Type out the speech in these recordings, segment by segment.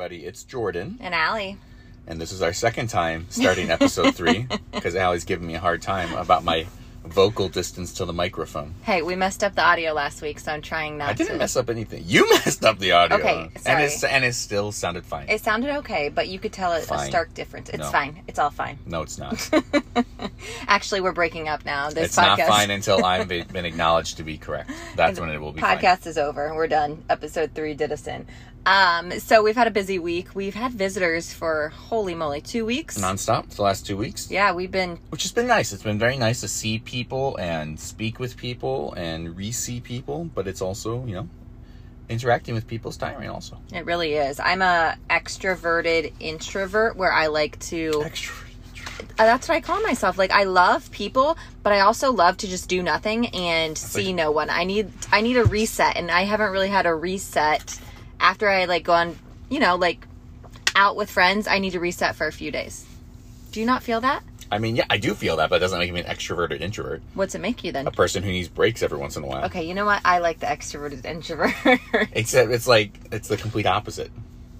everybody. It's Jordan, And Allie. and this is our second time starting episode three because Allie's giving me a hard time about my vocal distance to the microphone. Hey, we messed up the audio last week, so I'm trying not I didn't to. mess up anything. You messed up the audio. Okay, and sorry. it's and it still sounded fine. It sounded okay, but you could tell a Fine. stark difference. It's No. fine. It's all fine. no, it's not. Actually, we're breaking up now. This it's podcast not fine until I've been been acknowledged to be correct. That's when it will be fine. podcast is over. We're done. Episode three did us in. Um, so we've had a busy week. We've had visitors for holy moly, two weeks. nonstop the last two weeks. yeah, we've been which has been nice. It's been very nice to see people and speak with people and re-see people, but it's also you know interacting with people is tiring. Also, it really is. I'm a extroverted introvert where I like to extra. Uh, that's what I call myself. Like I love people, but I also love to just do nothing and see like- no one. I need I need a reset, and I haven't really had a reset after I like go on, you know, like out with friends. I need to reset for a few days. Do you not feel that? I mean, yeah, I do feel that, but it doesn't make me an extroverted introvert. What's it make you then? A person who needs breaks every once in a while. Okay, you know what? I like the extroverted introvert. Except it's like it's the complete opposite.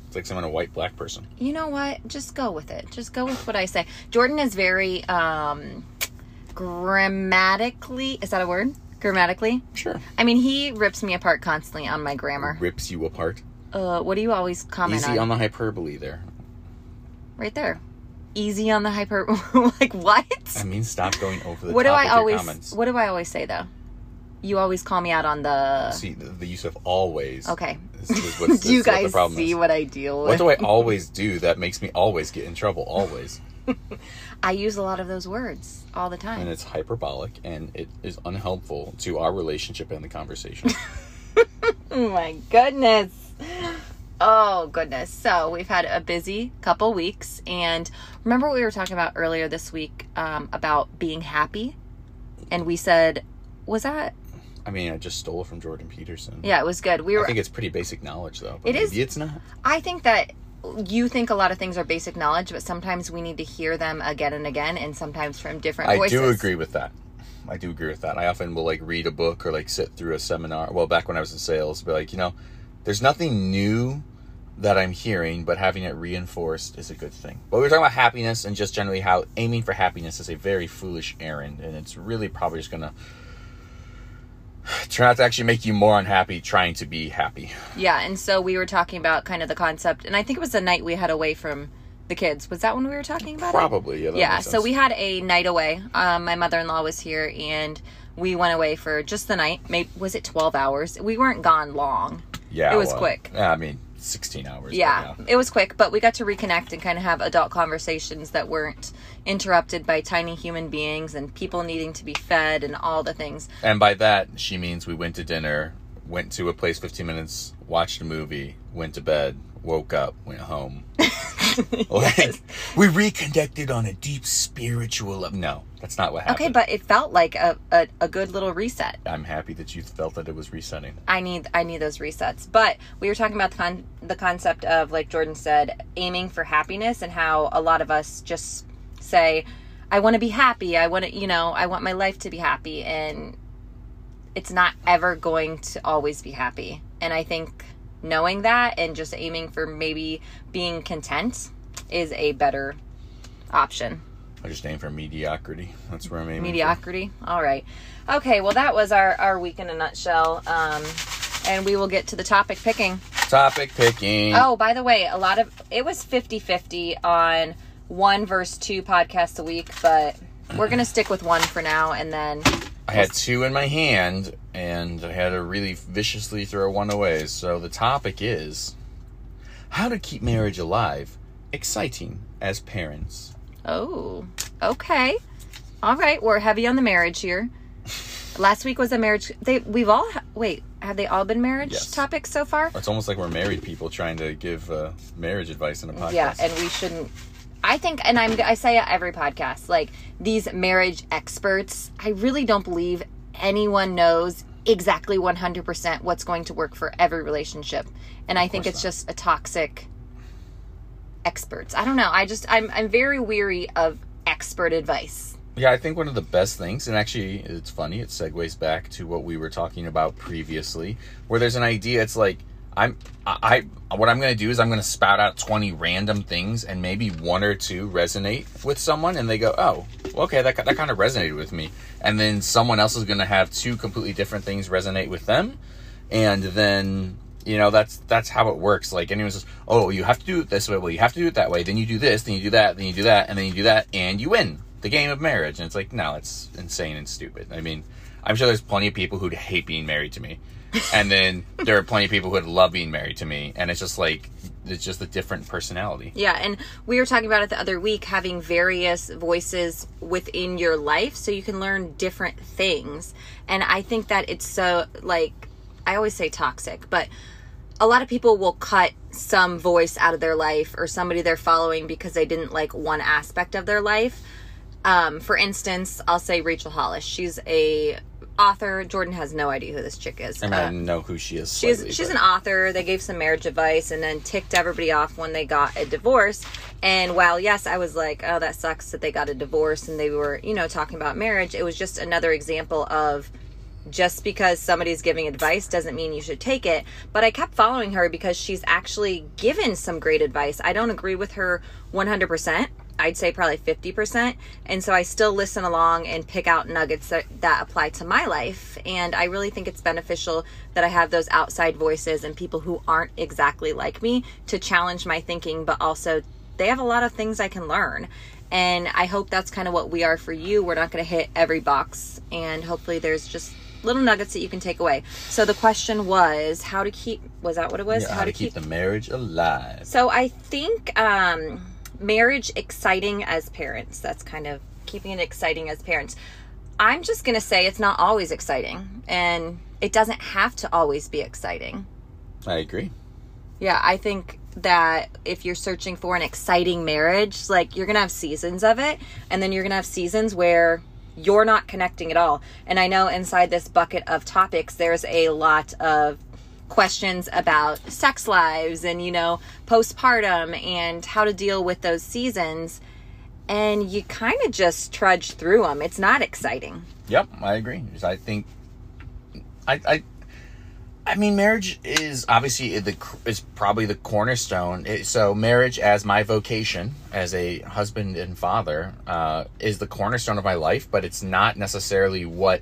It's like someone a white black person. you know what? Just go with it. Just go with what I say. Jordan is very um grammatically. Is that a word? Grammatically. Sure. I mean, he rips me apart constantly on my grammar. Rips you apart. Uh, what do you always comment on? Easy on? on the hyperbole there. right there. Easy on the hyper. like what? I mean, stop going over the what do top I your always? comments. What do I always say though? You always call me out on the. See, the, the use of always. Okay. Is, is what's, do you is what the guys problem see is. what I deal with? What do I always do that makes me always get in trouble? Always. I use a lot of those words all the time. and it's hyperbolic and it is unhelpful to our relationship and the conversation. Oh my goodness. Oh goodness. So we've had a busy couple weeks and remember what we were talking about earlier this week um, about being happy? And we said, was that? I mean, I just stole it from Jordan Peterson. Yeah, it was good. We I were think it's pretty basic knowledge, though. But It is. maybe it's not. I think that you think a lot of things are basic knowledge, but sometimes we need to hear them again and again and sometimes from different I voices. do agree with that. I do agree with that. I often will like read a book or like sit through a seminar. Well, back when I was in sales, be like, you know, there's nothing new that I'm hearing, but having it reinforced is a good thing. But we were talking about happiness and just generally how aiming for happiness is a very foolish errand, and it's really probably just gonna turn out to actually make you more unhappy trying to be happy. Yeah, and so we were talking about kind of the concept, and I think it was the night we had away from the kids. Was that when we were talking about it? Probably, yeah. yeah so we had a night away um, my mother-in-law was here and we went away for just the night maybe was it 12 hours we weren't gone long yeah, it was well, quick. Yeah, I mean, 16 hours. yeah, it was quick but we got to reconnect and kind of have adult conversations that weren't interrupted by tiny human beings and people needing to be fed and all the things And by that, she means we went to dinner, went to a place 15 minutes, watched a movie, went to bed, woke up, went home. like, we reconnected on a deep spiritual level. No, that's not what happened. okay but it felt like a, a, a good little reset I'm happy that you felt that it was resetting. I need I need those resets. But we were talking about the con- the concept of like Jordan said, aiming for happiness and how a lot of us just say, I want to be happy. I want to, you know, I want my life to be happy and it's not ever going to always be happy. And I think knowing that and just aiming for maybe being content is a better option. I just aim for mediocrity. That's where I'm aiming. for. Mediocrity. All right. Okay, well that was our our week in a nutshell. Um and we will get to the topic picking. Topic picking. Oh, by the way, a lot of it was 50-50 on one versus two podcasts a week, but we're gonna stick with one for now, and then I had two in my hand, and I had to really viciously throw one away. So the topic is how to keep marriage alive, exciting as parents. oh, okay, all right, we're heavy on the marriage here. Last week was a marriage. They we've all ha- wait. Have they all been marriage Yes. topics so far? It's almost like we're married people trying to give uh, marriage advice in a podcast. Yeah, and we shouldn't. I think, and I'm I say it every podcast, like these marriage experts. I really don't believe anyone knows exactly 100% what's going to work for every relationship, and I think it's just a toxic experts. I don't know. I just I'm I'm very weary of expert advice. Yeah, I think one of the best things, and actually it's funny, it segues back to what we were talking about previously, where there's an idea, it's like, I'm I, I what I'm going to do is I'm going to spout out 20 random things and maybe one or two resonate with someone and they go, "Oh, okay, that that kind of resonated with me." And then someone else is going to have two completely different things resonate with them. And then you know that's that's how it works. Like anyone says oh you have to do it this way. Well you have to do it that way. Then you do this then you do that then you do that and then you do that and you win the game of marriage. And it's like no it's insane and stupid. I mean i'm sure there's plenty of people who'd hate being married to me and then there are plenty of people who would love being married to me and it's just like it's just a different personality Yeah, and we were talking about it the other week having various voices within your life so you can learn different things. And I think that it's so like I always say toxic, but a lot of people will cut some voice out of their life or somebody they're following because they didn't like one aspect of their life. Um, for instance, I'll say Rachel Hollis. She's a author. Jordan has no idea who this chick is. I mean, I Uh, know who she is. She's slightly, she's but- an author. They gave some marriage advice and then ticked everybody off when they got a divorce. And while yes, I was like, oh, that sucks that they got a divorce and they were, you know, talking about marriage. It was just another example of just because somebody's giving advice doesn't mean you should take it. But I kept following her because she's actually given some great advice. I don't agree with her 100%. I'd say probably 50%. And so I still listen along and pick out nuggets that, that apply to my life. And I really think it's beneficial that I have those outside voices and people who aren't exactly like me to challenge my thinking, but also they have a lot of things I can learn. And I hope that's kind of what we are for you. We're not going to hit every box. And hopefully there's just little nuggets that you can take away. So the question was how to keep, was that what it was? Yeah, how to keep the marriage alive. So I think um, marriage exciting as parents. That's kind of keeping it exciting as parents. I'm just going to say it's not always exciting and it doesn't have to always be exciting. I agree. Yeah, I think that if you're searching for an exciting marriage, like you're going to have seasons of it and then you're going to have seasons where you're not connecting at all. And I know inside this bucket of topics there's a lot of questions about sex lives and you know postpartum and how to deal with those seasons and you kind of just trudge through them. It's not exciting. Yep, I agree. I think, I, I, I mean, marriage is obviously the is probably the cornerstone. It, so, marriage as my vocation as a husband and father uh, is the cornerstone of my life, but it's not necessarily what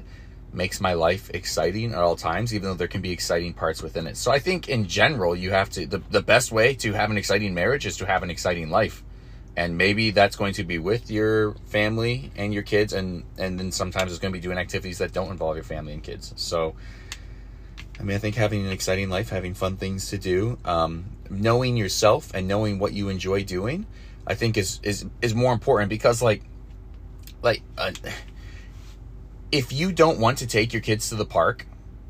makes my life exciting at all times, even though there can be exciting parts within it. So, I think in general, you have to the the best way to have an exciting marriage is to have an exciting life and maybe that's going to be with your family and your kids and and then sometimes it's going to be doing activities that don't involve your family and kids so i mean i think having an exciting life having fun things to do um, knowing yourself and knowing what you enjoy doing i think is is is more important because like like uh, if you don't want to take your kids to the park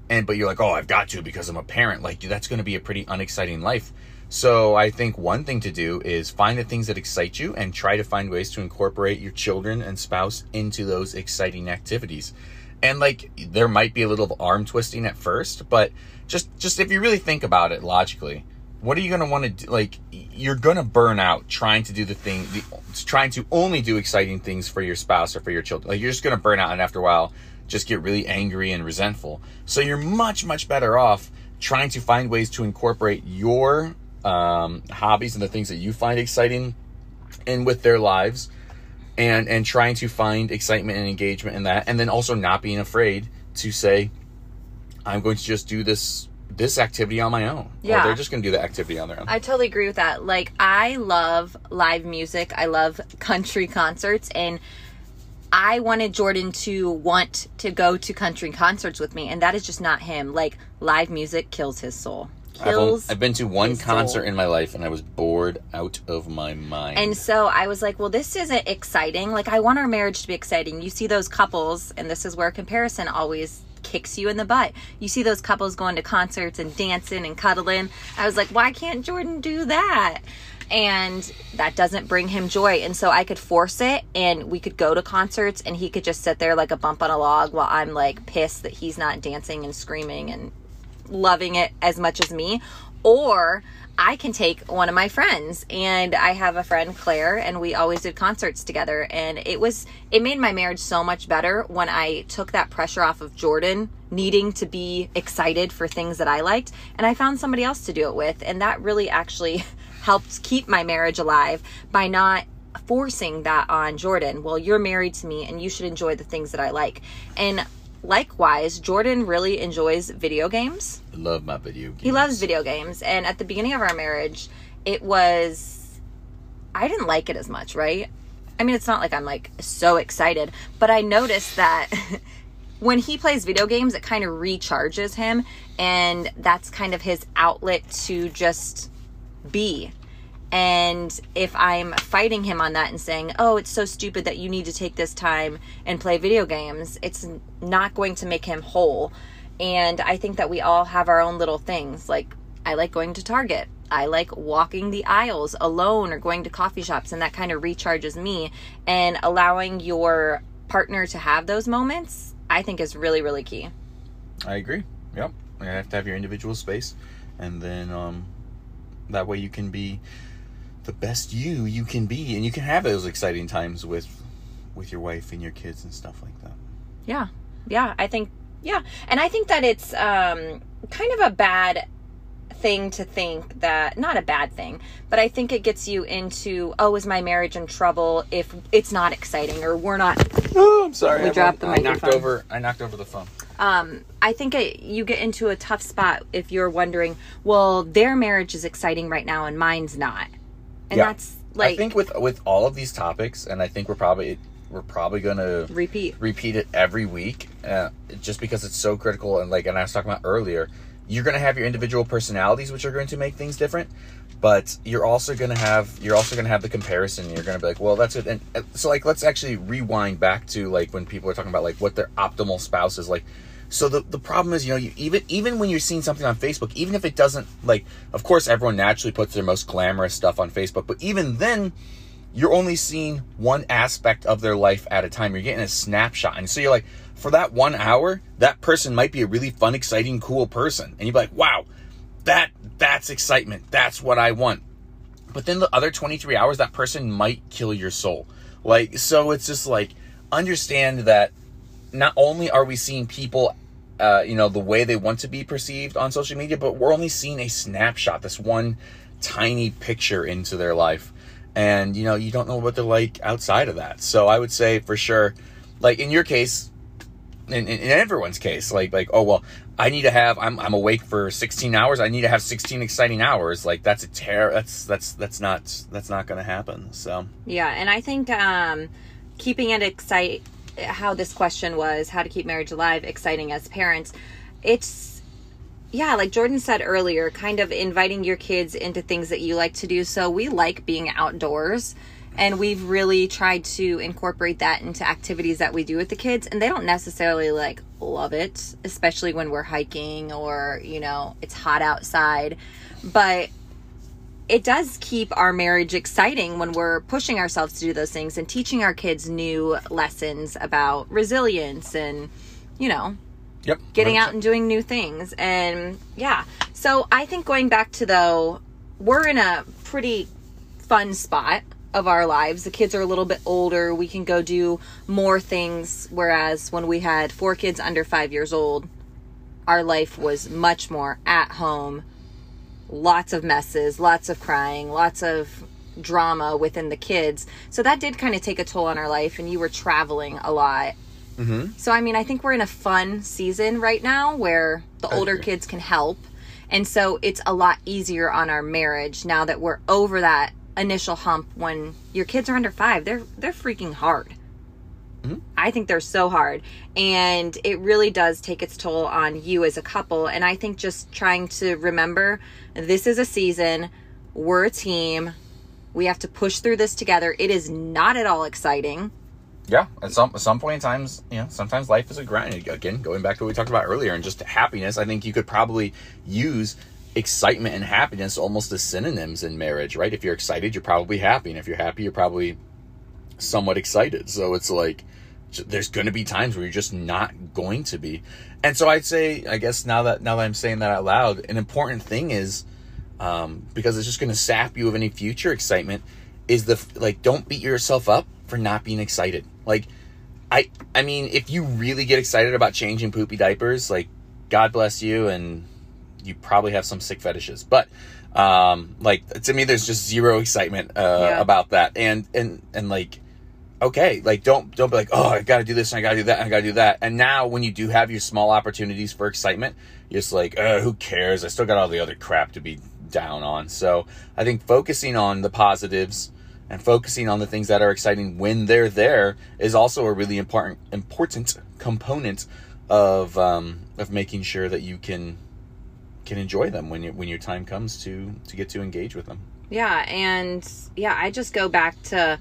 and but you're like oh i've got to because i'm a parent like that's going to be a pretty unexciting life so I think one thing to do is find the things that excite you and try to find ways to incorporate your children and spouse into those exciting activities. And like there might be a little arm twisting at first, but just just if you really think about it logically, what are you going to want to do like you're going to burn out trying to do the thing the trying to only do exciting things for your spouse or for your children. Like you're just going to burn out and after a while just get really angry and resentful. So you're much much better off trying to find ways to incorporate your um, hobbies and the things that you find exciting in with their lives and and trying to find excitement and engagement in that and then also not being afraid to say i'm going to just do this this activity on my own Yeah. or they're just going to do the activity on their own I totally agree with that. Like, I love live music. I love country concerts. And I wanted Jordan to want to go to country concerts with me. And that is just not him. Like, live music kills his soul. I've, on- Kills. I've been to one concert soul. in my life and i was bored out of my mind And so I was like, well, this isn't exciting. Like, I want our marriage to be exciting. You see those couples, and this is where comparison always kicks you in the butt. You see those couples going to concerts and dancing and cuddling. I was like, why can't Jordan do that? And that doesn't bring him joy. And so I could force it, and we could go to concerts, and he could just sit there like a bump on a log while I'm like pissed that he's not dancing and screaming and loving it as much as me or I can take one of my friends and I have a friend Claire and we always did concerts together and it was it made my marriage so much better when I took that pressure off of Jordan needing to be excited for things that I liked. And I found somebody else to do it with. And that really actually helped keep my marriage alive by not forcing that on Jordan. Well, you're married to me and you should enjoy the things that I like. And likewise, Jordan really enjoys video games. I love my video games. He loves video games. And at the beginning of our marriage, it was, I didn't like it as much, right? I mean, it's not like I'm like so excited, but I noticed that when he plays video games, it kind of recharges him. And that's kind of his outlet to just be. And if I'm fighting him on that and saying, oh, it's so stupid that you need to take this time and play video games, it's not going to make him whole. And I think that we all have our own little things. Like, I like going to Target. I like walking the aisles alone or going to coffee shops, and that kind of recharges me. And allowing your partner to have those moments, I think, is really, really key. I agree. Yep. You have to have your individual space, and then um, that way you can be the best you you can be, and you can have those exciting times with with your wife and your kids and stuff like that. Yeah, yeah. I think yeah, and I think that it's um, kind of a bad thing to think that not a bad thing but i think it gets you into oh is my marriage in trouble if it's not exciting or we're not oh i'm sorry we I, dropped the I knocked microphone. over i knocked over the phone um, I think it, you get into a tough spot if you're wondering, well, their marriage is exciting right now and mine's not, and Yeah. that's like i think with with all of these topics and i think we're probably we're probably gonna repeat. repeat it every week uh, just because it's so critical and like and i was talking about earlier you're going to have your individual personalities which are going to make things different but you're also going to have you're also going to have the comparison you're going to be like well that's it and uh, so like let's actually rewind back to like when people are talking about like what their optimal spouse is like so the, the problem is you know you even even when you're seeing something on facebook even if it doesn't like of course everyone naturally puts their most glamorous stuff on facebook but even then you're only seeing one aspect of their life at a time. You're getting a snapshot. And so you're like, for that one hour, that person might be a really fun, exciting, cool person. And you're like, wow, that that's excitement. That's what I want. But then the other 23 hours, that person might kill your soul. Like, so it's just like, understand that not only are we seeing people uh, you know the way they want to be perceived on social media but we're only seeing a snapshot this one tiny picture into their life. And you know you don't know what they're like outside of that. So i would say for sure like in your case in, in, in everyone's case like like oh well i need to have I'm, I'm awake for 16 hours. I need to have 16 exciting hours. Like that's a terror that's that's that's not that's not gonna happen. So Yeah, and I think um, keeping it excite how this question was how to keep marriage alive exciting as parents. It's yeah, like Jordan said earlier, kind of inviting your kids into things that you like to do. So we like being outdoors. And we've really tried to incorporate that into activities that we do with the kids. And they don't necessarily like love it, especially when we're hiking or, you know, it's hot outside. But it does keep our marriage exciting when we're pushing ourselves to do those things and teaching our kids new lessons about resilience and you know yep getting out and doing new things. And yeah. So i think going back to though we're in a pretty fun spot of our lives. The kids are a little bit older. We can go do more things whereas when we had four kids under five years old our life was much more at home lots of messes, lots of crying, lots of drama within the kids. So that did kind of take a toll on our life, and you were traveling a lot. mm-hmm. So, I mean, I think we're in a fun season right now where the I older agree. kids can help. And so it's a lot easier on our marriage now that we're over that initial hump when your kids are under five. They're they're freaking hard. Mhm. I think they're so hard. And it really does take its toll on you as a couple. And I think just trying to remember this is a season, we're a team. We have to push through this together. It is not at all exciting. Yeah, at some at some point in times, you know, sometimes life is a grind. Again, going back to what we talked about earlier, and just happiness. I think you could probably use excitement and happiness almost as synonyms in marriage, right? If you're excited, you're probably happy, and if you're happy, you're probably somewhat excited. So it's like there's going to be times where you're just not going to be. And so I'd say, I guess now that now that I'm saying that out loud, an important thing is um, because it's just going to sap you of any future excitement. Is the like don't beat yourself up for not being excited. Like I I mean, if you really get excited about changing poopy diapers, like God bless you, and you probably have some sick fetishes. But um, like to me, there's just zero excitement uh, Yeah. about that, and and and like okay, like don't don't be like oh I got to do this and I got to do that and I got to do that. And now when you do have your small opportunities for excitement, you're just like uh, who cares? I still got all the other crap to be down on. So I think focusing on the positives and focusing on the things that are exciting when they're there is also a really important important component of um, of making sure that you can can enjoy them when you when your time comes to to get to engage with them. Yeah, and yeah, I just go back to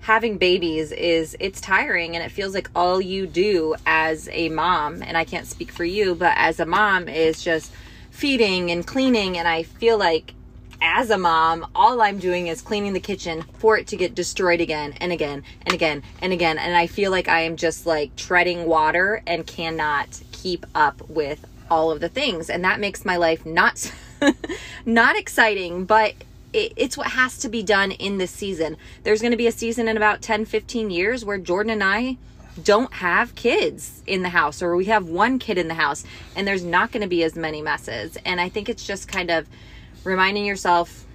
having babies is it's tiring and it feels like all you do as a mom and I can't speak for you, but as a mom is just feeding and cleaning and I feel like as a mom, all I'm doing is cleaning the kitchen for it to get destroyed again and again and again and again. And I feel like I am just like treading water and cannot keep up with all of the things. And that makes my life not not exciting, but it, it's what has to be done in this season. There's going to be a season in about 10, 15 years where Jordan and I don't have kids in the house or we have one kid in the house and there's not going to be as many messes. And I think it's just kind of reminding yourself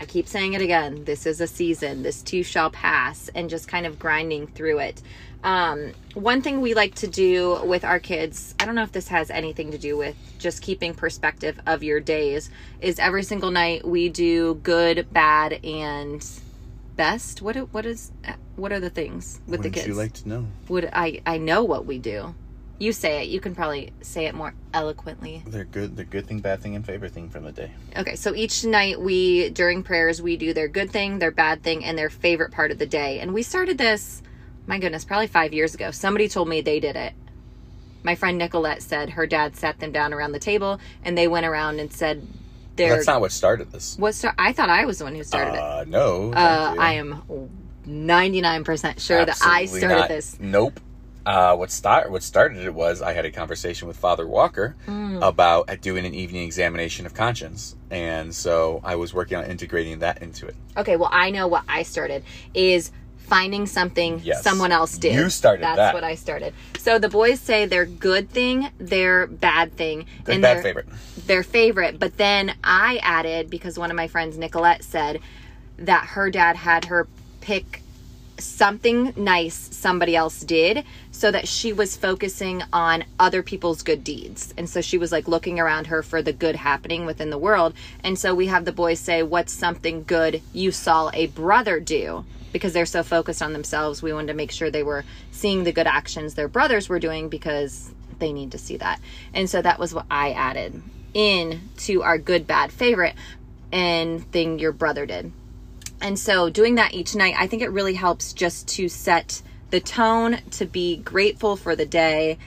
I keep saying it again. This is a season. This too shall pass, and just kind of grinding through it. Um, one thing we like to do with our kids, I don't know if this has anything to do with just keeping perspective of your days, is every single night we do good, bad, and best. What what is what are the things with the Wouldn't kids? you like to know? Would I I know what we do. You say it. You can probably say it more eloquently. They're good. They're good thing, bad thing, and favorite thing from the day. Okay, so each night we, during prayers, we do their good thing, their bad thing, and their favorite part of the day. And we started this, my goodness, probably five years ago. Somebody told me they did it. My friend Nicolette said her dad sat them down around the table and they went around and said their. That's not what started this. what star- I thought I was the one who started it. Uh, no. Uh. I am 99% sure that I started not. this. Nope. Uh, what start what started it was I had a conversation with Father Walker Mm. about uh, doing an evening examination of conscience, and so I was working on integrating that into it. Okay, well, I know what I started is finding something Yes. someone else did. You started That's that. what I started. So the boys say their good thing, their bad thing, Good, and bad, their favorite. their favorite. But then I added because one of my friends, Nicolette, said that her dad had her pick something nice somebody else did so that she was focusing on other people's good deeds. And so she was like looking around her for the good happening within the world. And so we have the boys say, What's something good you saw a brother do? Because they're so focused on themselves, we wanted to make sure they were seeing the good actions their brothers were doing because they need to see that. And so that was what I added in to our good, bad, favorite and thing your brother did. And so doing that each night, I think it really helps just to set the tone, to be grateful for the day,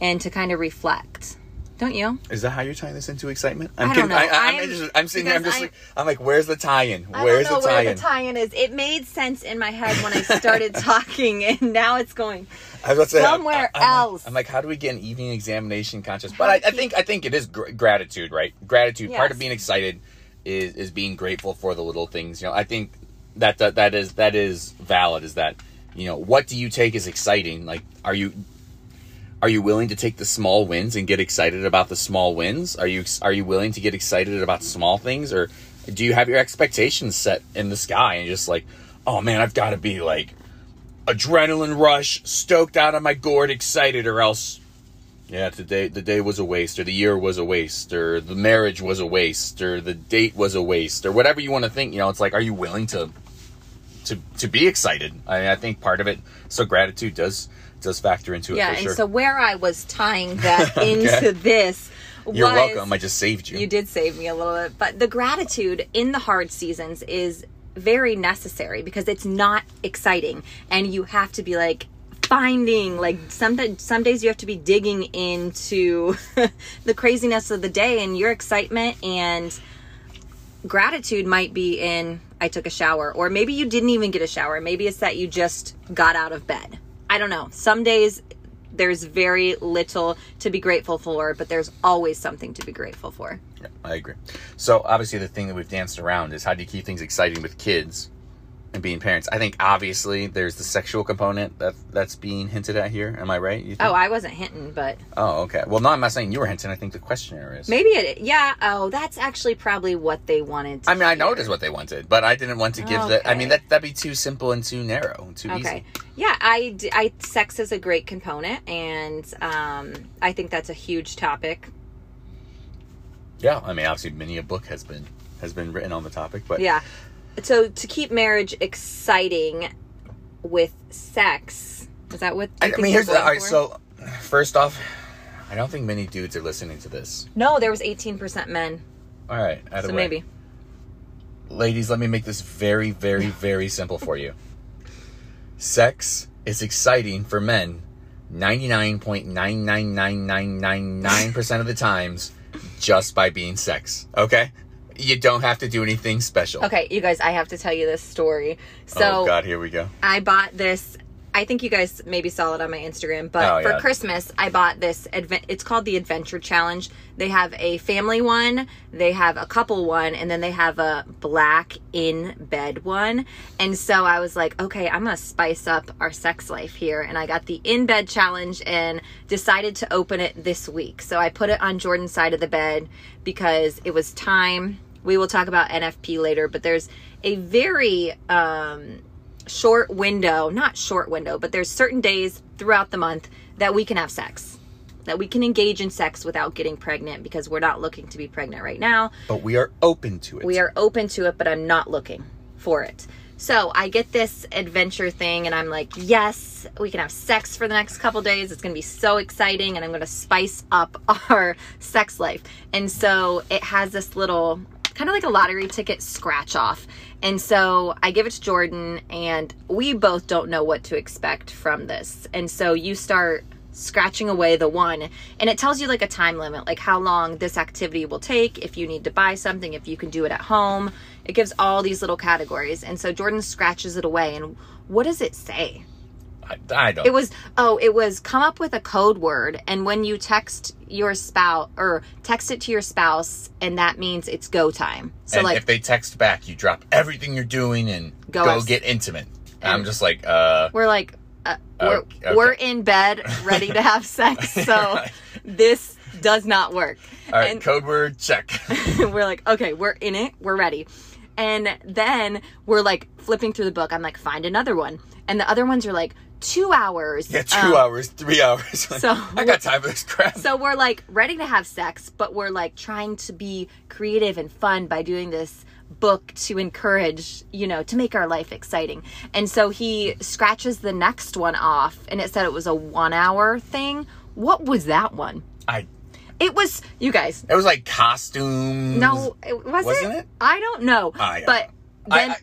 and to kind of reflect. Don't you? Is that how you're tying this into excitement? I'm I don't know. I, am I'm- just, I'm sitting here. I'm just I- like, I'm like, where's the tie-in? I Where's don't know the where tie-in? the tie-in is. It made sense in my head when I started talking, and now it's going. I was about to say, I'm- Somewhere I'm, like- else. I'm like, how do we get an evening examination conscious? But I, I think I think it is gr- gratitude, right? Gratitude. Part of being excited is is being grateful for the little things. You know, I think that that, that is that is valid. Is that you know what do you take as exciting? Like, are you are you willing to take the small wins and get excited about the small wins? Are you are you willing to get excited about small things, or do you have your expectations set in the sky and just like, oh man, I've got to be like adrenaline rush, stoked out of my gourd, excited, or else, yeah, today the day was a waste, or the year was a waste, or the marriage was a waste, or the date was a waste, or whatever you want to think. You know, it's like, are you willing to to to be excited? I, mean, I think part of it. So gratitude does does factor into it Yeah, for and sure. so where I was tying that into this You're was welcome. I just saved you. You did save me a little bit, but the gratitude in the hard seasons is very necessary because it's not exciting and you have to be like finding like some some days you have to be digging into the craziness of the day and your excitement and gratitude might be in I took a shower or maybe you didn't even get a shower. Maybe it's that you just got out of bed. I don't know. Some days there's very little to be grateful for but there's always something to be grateful for. Yeah, I agree. So obviously, the thing that we've danced around is how do you keep things exciting with kids and being parents. I think obviously there's the sexual component that that's being hinted at here. Am I right? You think? Oh, I wasn't hinting, but Oh, okay. Well, no, I'm not saying you were hinting. I think the questionnaire is. maybe it. Yeah. Oh, that's actually probably what they wanted. To I mean, I know it is what they wanted, but I didn't want to give the. I mean, that that'd be too simple and too narrow, and too Okay. easy. Yeah, I sex is a great component, and um, I think that's a huge topic. Yeah, I mean, obviously, many a book has been has been written on the topic, but Yeah. So to keep marriage exciting with sex, is that what? you I, I mean, here's the, all right. for? So, first off, I don't think many dudes are listening to this. no, there was eighteen percent men, All right, out so maybe. ladies, let me make this very, very, very simple for you. Sex is exciting for men 99.99999% of the times just by being sex. Okay? You don't have to do anything special. Okay, you guys, I have to tell you this story. So oh, God, here we go. I bought this. I think you guys maybe saw it on my Instagram, but Oh, for yeah. Christmas, I bought this. Advent, it's called the Adventure Challenge. They have a family one, they have a couple one, and then they have a black in bed one. And so I was like, okay, I'm gonna spice up our sex life here. And I got the in bed challenge and decided to open it this week. So I put it on Jordan's side of the bed because it was time. We will talk about NFP later, but there's a very um, short window, not short window, but there's certain days throughout the month that we can have sex. That we can engage in sex without getting pregnant because we're not looking to be pregnant right now. But we are open to it. We are open to it, but I'm not looking for it. So I get this adventure thing, and I'm like, yes, we can have sex for the next couple days. It's going to be so exciting, and I'm going to spice up our sex life. And so it has this little kind of like a lottery ticket scratch off. And so I give it to Jordan, and we both don't know what to expect from this. And so you start scratching away the one and it tells you like a time limit like how long this activity will take if you need to buy something if you can do it at home it gives all these little categories and so jordan scratches it away and what does it say I, I don't. it was oh it was come up with a code word and when you text your spouse or text it to your spouse and that means it's go time so and like if they text back, you drop everything you're doing and Go go, get intimate. I'm just like, uh, we're like uh, we're, Okay. we're in bed ready to have sex so this does not work all right, and- code word check. we're like, okay, we're in it, we're ready. And then we're like flipping through the book. I'm like, find another one. And the other ones are like two hours. yeah, two Um, hours, three hours. so- I got time for this crap. So we're like ready to have sex, but we're like trying to be creative and fun by doing this book to encourage, you know, to make our life exciting. And so he scratches the next one off and it said it was a one hour thing. What was that one? I. It was, you guys, It was like costumes. no, it was Wasn't it? it? I don't know. I don't but then I-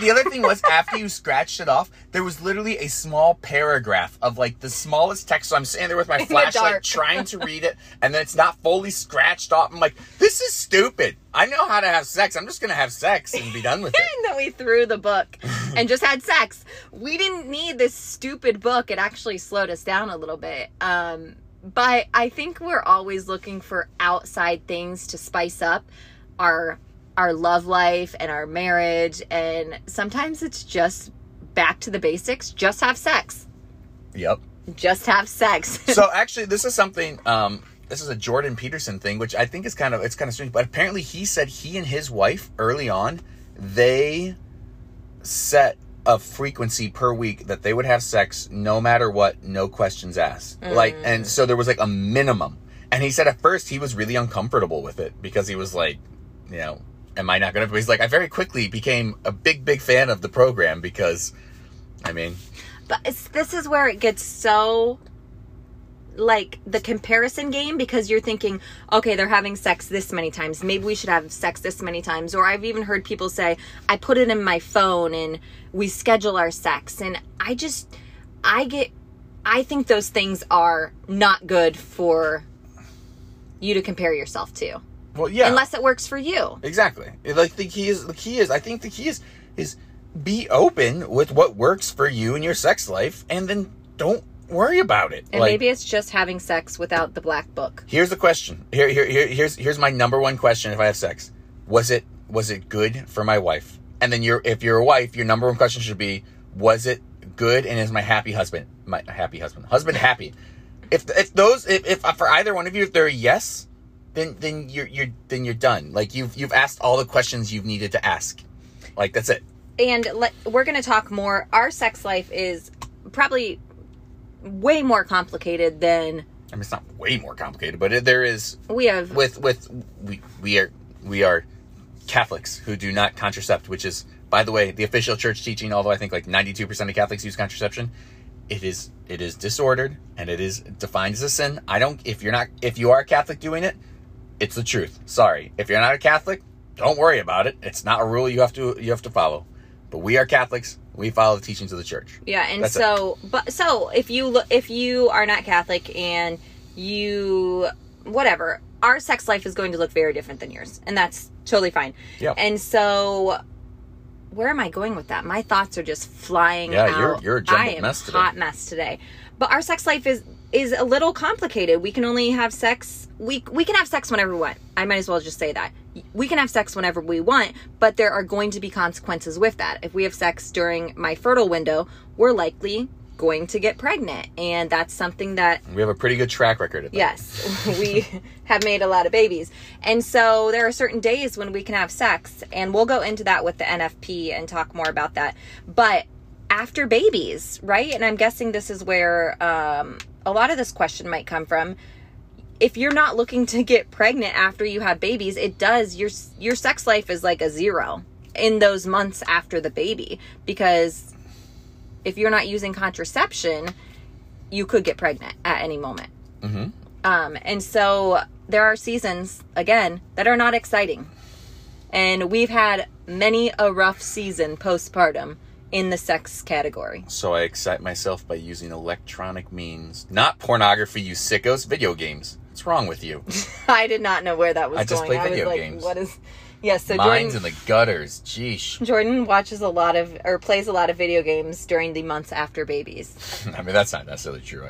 the other thing was after you scratched it off, there was literally a small paragraph of like the smallest text. So I'm sitting there with my flashlight trying to read it, and then it's not fully scratched off. I'm like, this is stupid. I know how to have sex. I'm just gonna have sex and be done with it. and then we threw the book and just had sex. We didn't need this stupid book. It actually slowed us down a little bit. Um, but I think we're always looking for outside things to spice up our our love life and our marriage. And sometimes it's just back to the basics. Just have sex. Yep. Just have sex. so actually this is something um this is a jordan peterson thing which i think is kind of it's kind of strange but apparently he said he and his wife early on they set a frequency per week that they would have sex no matter what no questions asked like and so there was like a minimum and he said at first he was really uncomfortable with it because he was like you know am i not gonna but he's like i very quickly became a big big fan of the program because i mean But this is where it gets so like the comparison game because you're thinking, okay, they're having sex this many times. Maybe we should have sex this many times. Or I've even heard people say, I put it in my phone and we schedule our sex. And I just, I get, I think those things are not good for you to compare yourself to well yeah unless it works for you. Exactly. Like the key is the key is I think the key is is be open with what works for you in your sex life and then don't worry about it. And like maybe it's just having sex without the black book. here's the question. Here, here here here's here's my number one question if I have sex. Was it was it good for my wife? And then you're if you're a wife, your number one question should be, was it good and is my happy husband my happy husband husband happy? If if those if, if for either one of you if they're a yes, then then you're you're then you're done. Like you've you've asked all the questions you've needed to ask. Like that's it. and let, we're going to talk more. Our sex life is probably way more complicated than I mean, it's not way more complicated, but it, there is we have. with with we we are we are Catholics who do not contracept, which is by the way the official church teaching. Although I think like ninety two percent of Catholics use contraception, it is it is disordered and it is defined as a sin. I don't if you're not if you are a Catholic doing it, it's the truth. Sorry, if you're not a Catholic, don't worry about it. It's not a rule you have to you have to follow. But we are Catholics. We follow the teachings of the church. Yeah, and That's so, but so if you look, if you are not Catholic and you whatever, our sex life is going to look very different than yours, and that's totally fine. Yep. And so, where am I going with that? My thoughts are just flying. Yeah, out. you're- you're a jumbled I am mess today. hot mess today. But our sex life is is a little complicated. We can only have sex. We we can have sex whenever we want. I might as well just say that we can have sex whenever we want, but there are going to be consequences with that. If we have sex during my fertile window, we're likely going to get pregnant, and that's something that We have a pretty good track record of that. Yes, we have made a lot of babies. And so there are certain days when we can have sex, and we'll go into that with the NFP and talk more about that. But after babies, right? And I'm guessing this is where um, a lot of this question might come from. If you're not looking to get pregnant after you have babies, it does your your sex life is like a zero in those months after the baby because if you're not using contraception, you could get pregnant at any moment. hmm Um, and so there are seasons, again, that are not exciting. And we've had many a rough season postpartum in the sex category. So I excite myself by using electronic means, not pornography. You sickos, video games. What's wrong with you? I did not know where that was I just going. play I was video like, games. what is. Yes, so Mine's Jordan, in the gutters. Jeesh. Jordan watches a lot of, or plays a lot of video games during the months after babies. I mean, that's not necessarily true,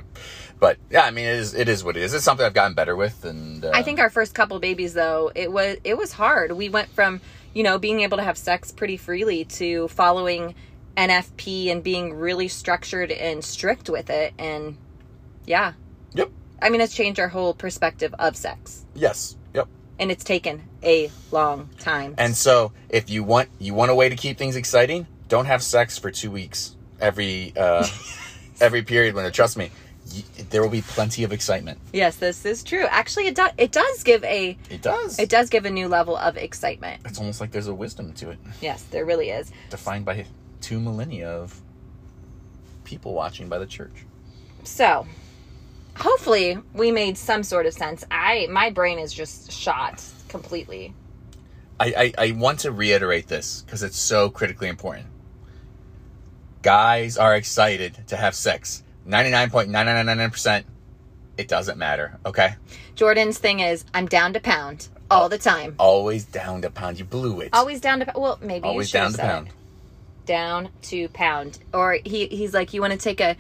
but yeah, I mean, it is. It is what it is. It's something I've gotten better with, and uh, I think our first couple babies though, it was it was hard. We went from, you know, being able to have sex pretty freely to following NFP and being really structured and strict with it and yeah. Yep. I mean, it's changed our whole perspective of sex. Yes. Yep. And it's taken a long time. And so, if you want you want a way to keep things exciting, don't have sex for two weeks every uh, every period. When it trust me, y- there will be plenty of excitement. yes, this is true. Actually, it does it does give a It does. it does give a new level of excitement. It's almost like there's a wisdom to it, Yes, there really is. defined by two millennia of people watching by the church. So, hopefully we made some sort of sense. I my brain is just shot completely. I, I, I want to reiterate this because it's so critically important. Guys are excited to have sex. 99.9999%, it doesn't matter, okay? Jordan's thing is I'm down to pound all oh, the time. Always down to pound. You blew it. Always down to well, maybe Always you should down to pound. it. Down to pound. Or he he's like, you want to take a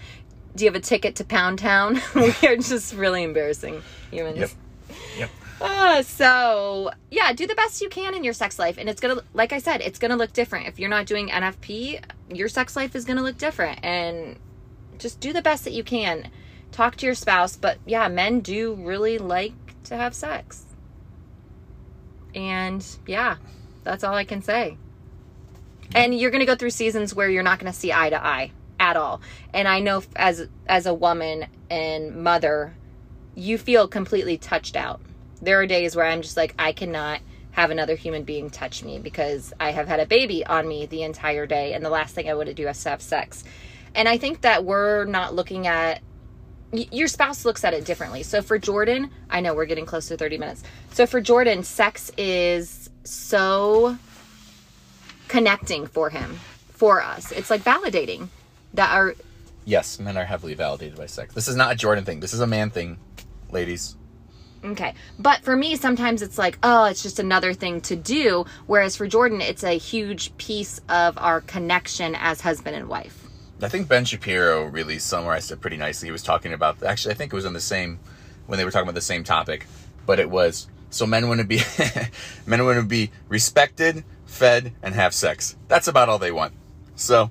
do you have a ticket to Pound Town? we are just really embarrassing humans. Yep. Yep. Uh, so yeah, do the best you can in your sex life, and it's gonna, like I said, it's gonna look different. If you're not doing NFP, your sex life is gonna look different, and just do the best that you can. Talk to your spouse, but yeah, men do really like to have sex, and yeah, that's all I can say. And you're gonna go through seasons where you're not gonna see eye to eye at all, and I know as as a woman and mother, you feel completely touched out there are days where I'm just like, I cannot have another human being touch me because I have had a baby on me the entire day, and the last thing I want to do is to have sex. And I think that we're not looking at your spouse looks at it differently. So for Jordan, I know we're getting close to 30 minutes. So for Jordan, sex is so connecting for him, for us. It's like validating that our Yes, men are heavily validated by sex. This is not a Jordan thing. This is a man thing, ladies. Okay. But for me, sometimes it's like, oh, it's just another thing to do. Whereas for Jordan, it's a huge piece of our connection as husband and wife. I think Ben Shapiro really summarized it pretty nicely. He was talking about actually I think it was in the same when they were talking about the same topic, but it was so men want to be men want to be respected, fed, and have sex. That's about all they want. So,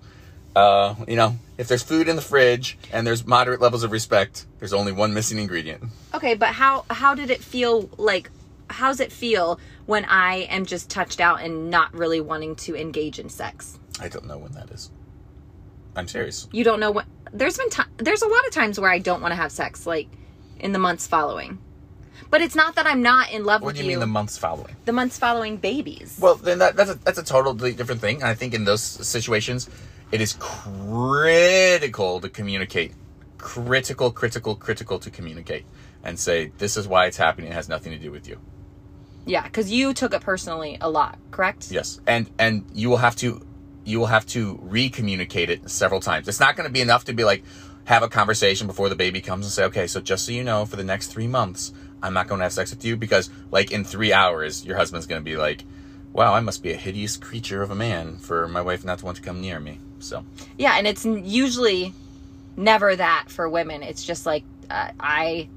uh, you know, if there's food in the fridge and there's moderate levels of respect, there's only one missing ingredient. Okay, but how how did it feel like how's it feel when I am just touched out and not really wanting to engage in sex? I don't know when that is. I'm serious. You don't know what there's been time there's a lot of times where I don't want to have sex like in the months following. But it's not that I'm not in love What with you. What do you mean the months following? the months following babies. Well, then that, that's a that's a totally different thing. And I think in those situations, it is critical to communicate. Critical, critical, critical to communicate and say this is why it's happening. It has nothing to do with you. yeah, cuz you took it personally a lot, correct? Yes, and and you will have to you will have to re-communicate it several times. It's not going to be enough to be like have a conversation before the baby comes and say, okay, so just so you know, for the next three months, I'm not going to have sex with you because like in three hours, your husband's going to be like, wow, I must be a hideous creature of a man for my wife not to want to come near me. So Yeah, and it's usually never that for women. It's just like uh, I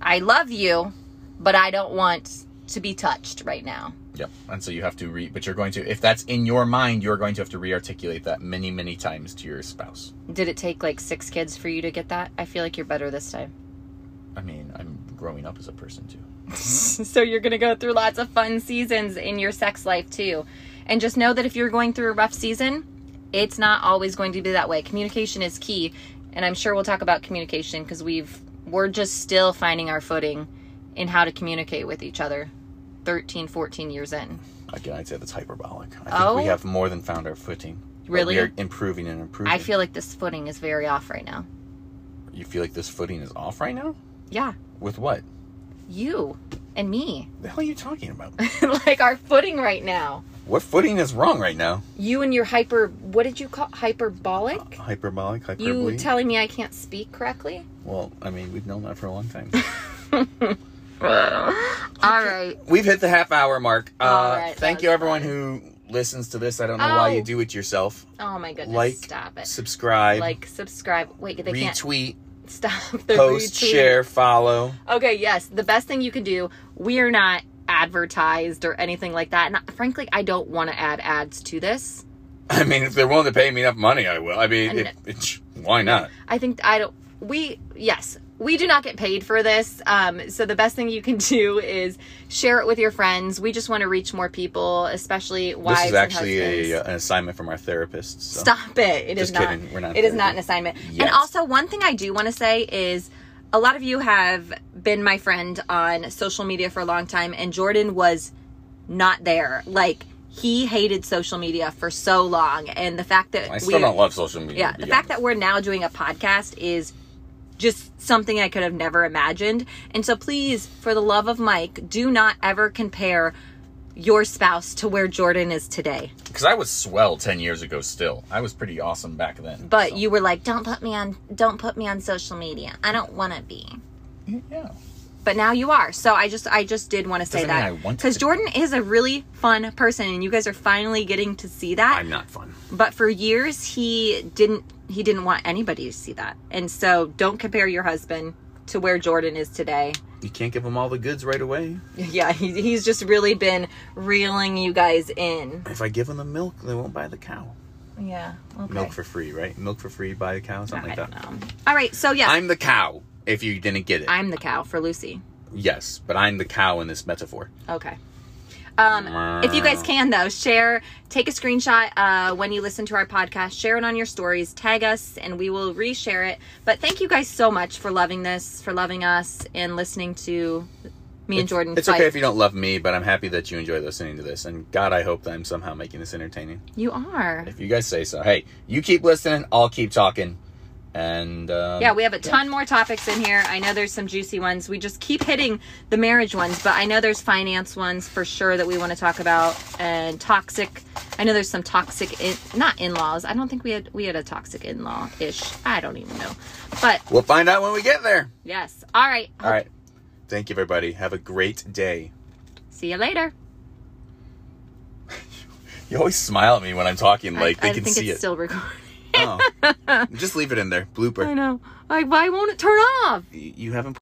I love you, but I don't want to be touched right now. Yep. And so you have to re, but you're going to, if that's in your mind, you're going to have to re-articulate that many, many times to your spouse. Did it take like 6 kids for you to get that? I feel like you're better this time. I mean, I'm growing up as a person too. so you're going to go through lots of fun seasons in your sex life too. And just know that if you're going through a rough season, it's not always going to be that way. Communication is key, and I'm sure we'll talk about communication because we've we're just still finding our footing in how to communicate with each other 13, 14 years in. Again, I'd say that's hyperbolic. I think Oh? we have more than found our footing. Really? We are improving and improving. I feel like this footing is very off right now. You feel like this footing is off right now? Yeah, With what? you and me. The hell are you talking about? like our footing right now. what footing is wrong right now? You and your hyper what did you call hyperbolic? Hyperbolic, hyperbole. You telling me I can't speak correctly? well, I mean, we've known that for a long time. All right. we've hit the half hour mark. Uh, All right, thank you, everyone fun. who listens to this. I don't know why Oh. you do it yourself. Oh my goodness. Like, Stop it. subscribe, Like, subscribe. Wait, they can't retweet, stop the post, retweet. share, follow. Okay, yes. The best thing you can do, we are not advertised or anything like that. And frankly, I don't want to add ads to this. I mean, if they're willing to pay me enough money, I will. I mean, it, it, why not? I think I don't. We yes, we do not get paid for this. Um, so the best thing you can do is share it with your friends. We just want to reach more people, especially wives This is actually and husbands. a, uh, an assignment from our therapist. So. Stop it! It is Just not. kidding. We're not It is not an assignment. And also, one thing I do want to say is, a lot of you have been my friend on social media for a long time, and Jordan was not there. Like he hated social media for so long, and the fact that I still we don't love social media. yeah, the be fact that we're now doing a podcast is just something I could have never imagined. And so please, for the love of Mike, do not ever compare your spouse to where Jordan is today. Because I was swell ten years ago. Still, I was pretty awesome back then. But so. you were like, "Don't put me on don't put me on social media. I don't want to be." yeah. But now you are. So I just I just did want to say Doesn't mean I that cuz. Jordan is a really fun person and you guys are finally getting to see that. I'm not fun. but for years he didn't he didn't want anybody to see that and so don't compare your husband to where jordan is today You can't give him all the goods right away. yeah he, he's just really been reeling you guys in If I give him the milk, they won't buy the cow. yeah okay Milk for free, right? Milk for free, buy a cow, something i like don't that. know all right so yeah. I'm the cow. If you didn't get it, I'm the cow for lucy yes, but I'm the cow in this metaphor. okay um, if you guys can though share take a screenshot uh, when you listen to our podcast share it on your stories tag us and we will reshare it but thank you guys so much for loving this for loving us and listening to me and jordan It's fight. okay if you don't love me, but I'm happy that you enjoy listening to this. And God, I hope that I'm somehow making this entertaining. You are. If you guys say so. Hey, you keep listening, I'll keep talking. And um, Yeah, we have a ton more topics in here. I know there's some juicy ones. We just keep hitting the marriage ones, but I know there's finance ones for sure that we want to talk about and toxic. I know there's some toxic in, not in-laws. I don't think we had we had a toxic in-law ish. I don't even know. But We'll find out when we get there. yes. All right. All right. Thank you, everybody. Have a great day. See you later. You always smile at me when I'm talking, like I, they I can think see it's it. still recording. Oh. Just leave it in there. Blooper. I know. Like why won't it turn off? You haven't.